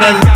got a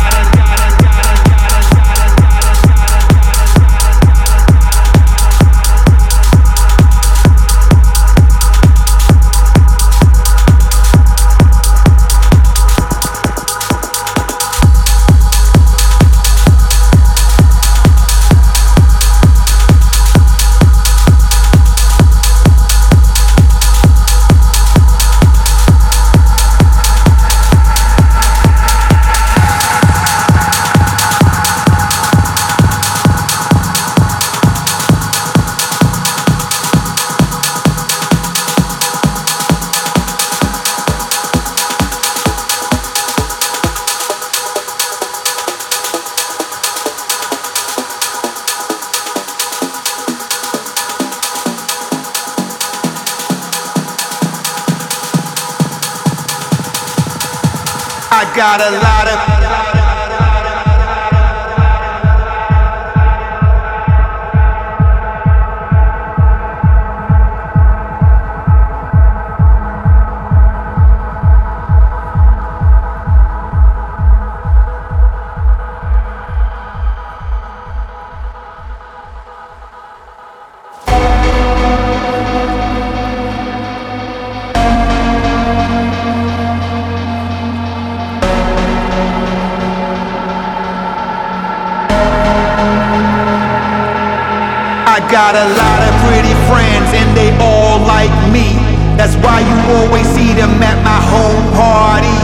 lot of got a lot of pretty friends and they all like me. That's why you always see them at my home party.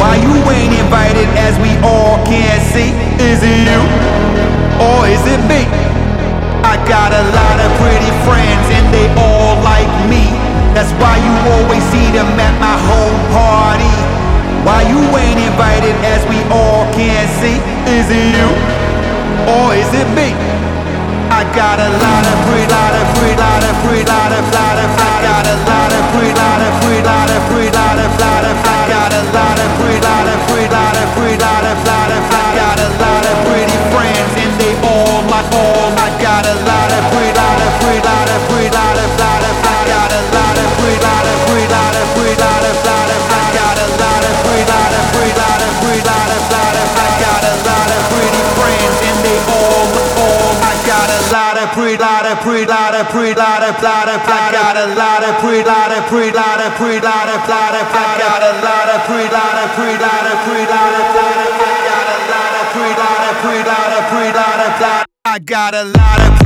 Why you ain't invited as we all can see? Is it you or is it me? I got a lot of pretty friends and they all like me. That's why you always see them at my home party. Why you ain't invited as we all can see? Is it you or is it me? I got a lot of free, lot of free, lot of free, lot of, lot of, I got a lot of free, lot of free, lot of free, lot of, lot of, I got a lot of free, lot of free, pre, lot of pre, lot of pre, lot of, lot of, I got a lot of pre, lot of pre, lot of pre, lot of, lot of, I got a lot of pre, lot of pre, lot of pre, lot of, lot of, I got a lot of pre, lot of pre, lot of pre, lot of, lot. I got a lot of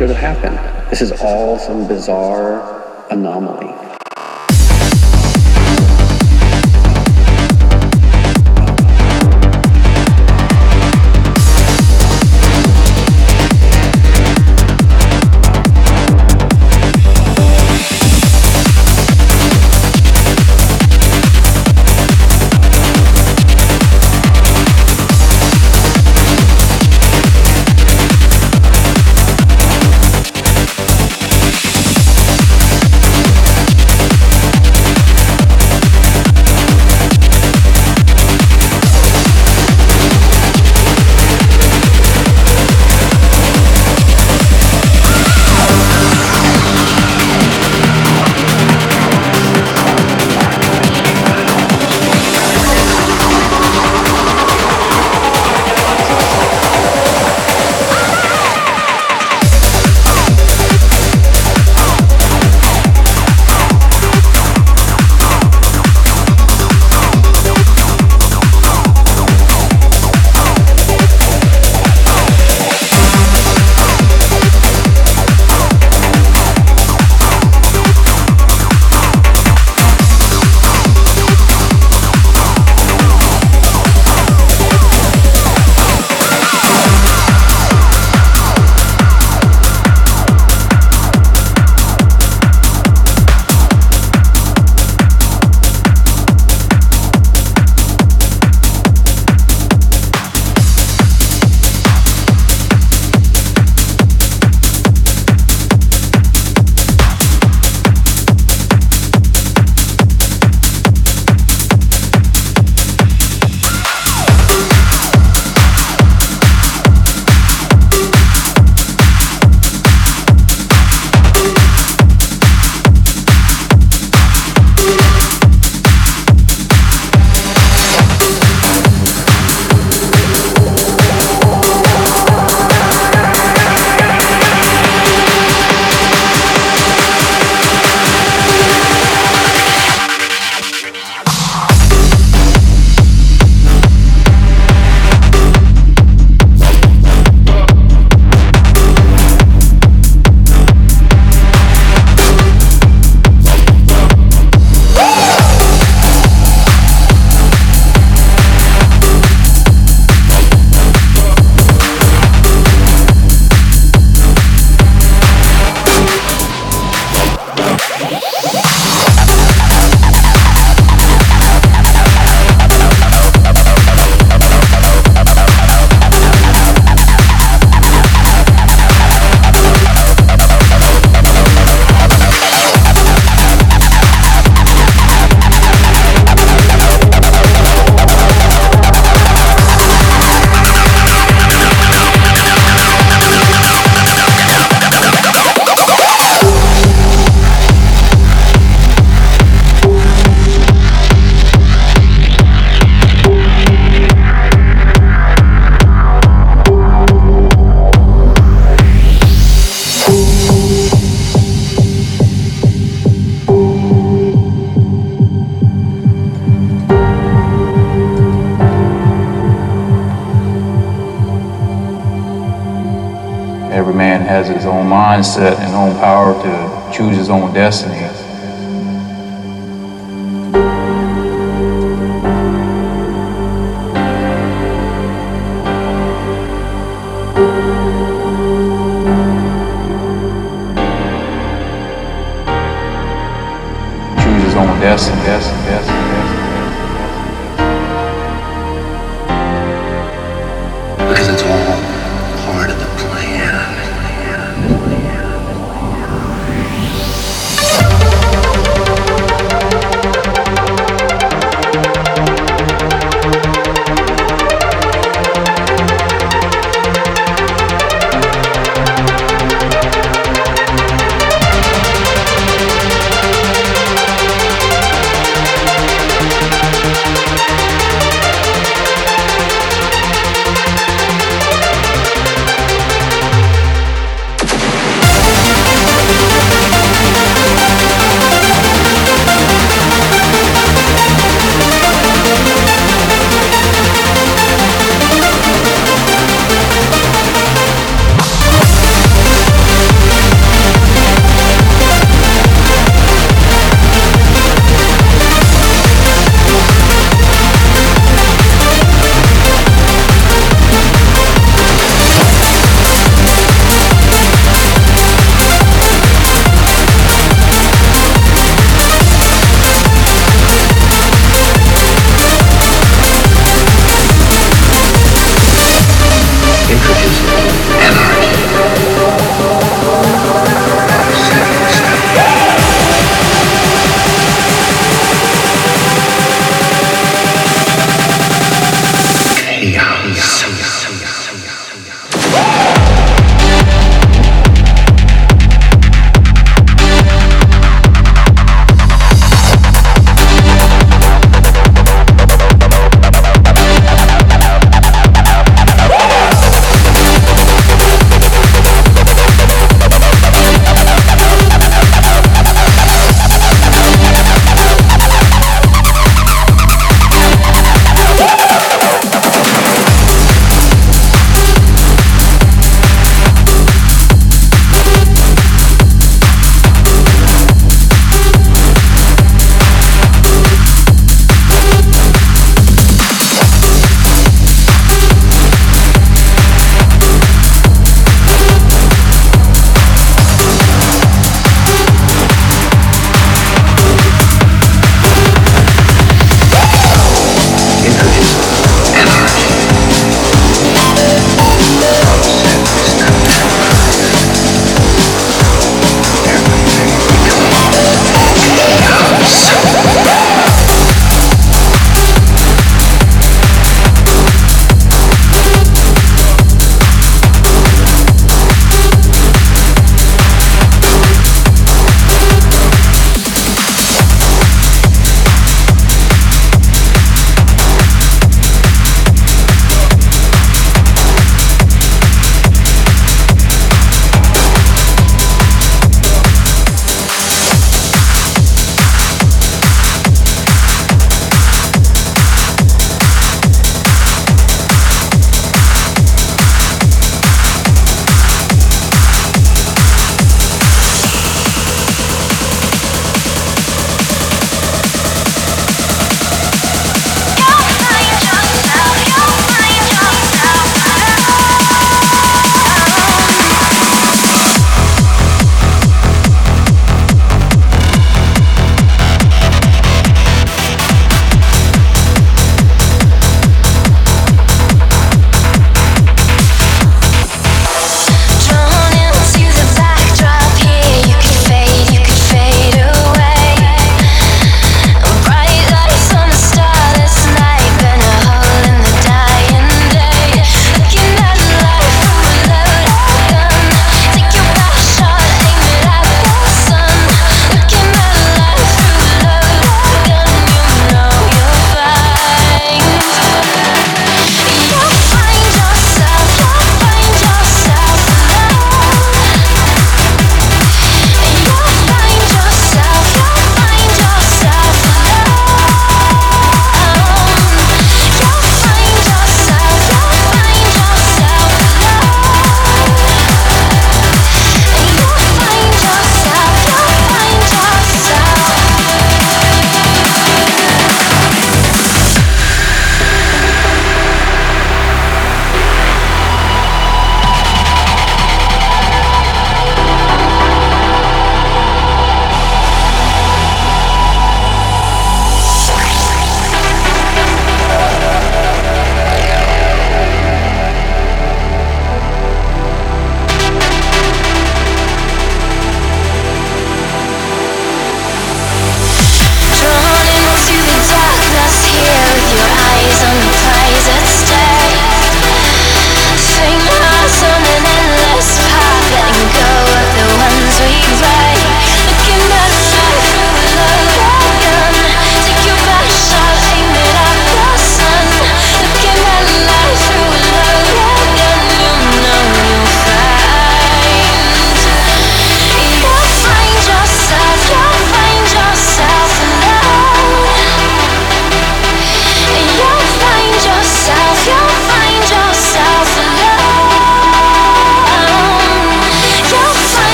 should have happened. This is all some bizarre anomaly.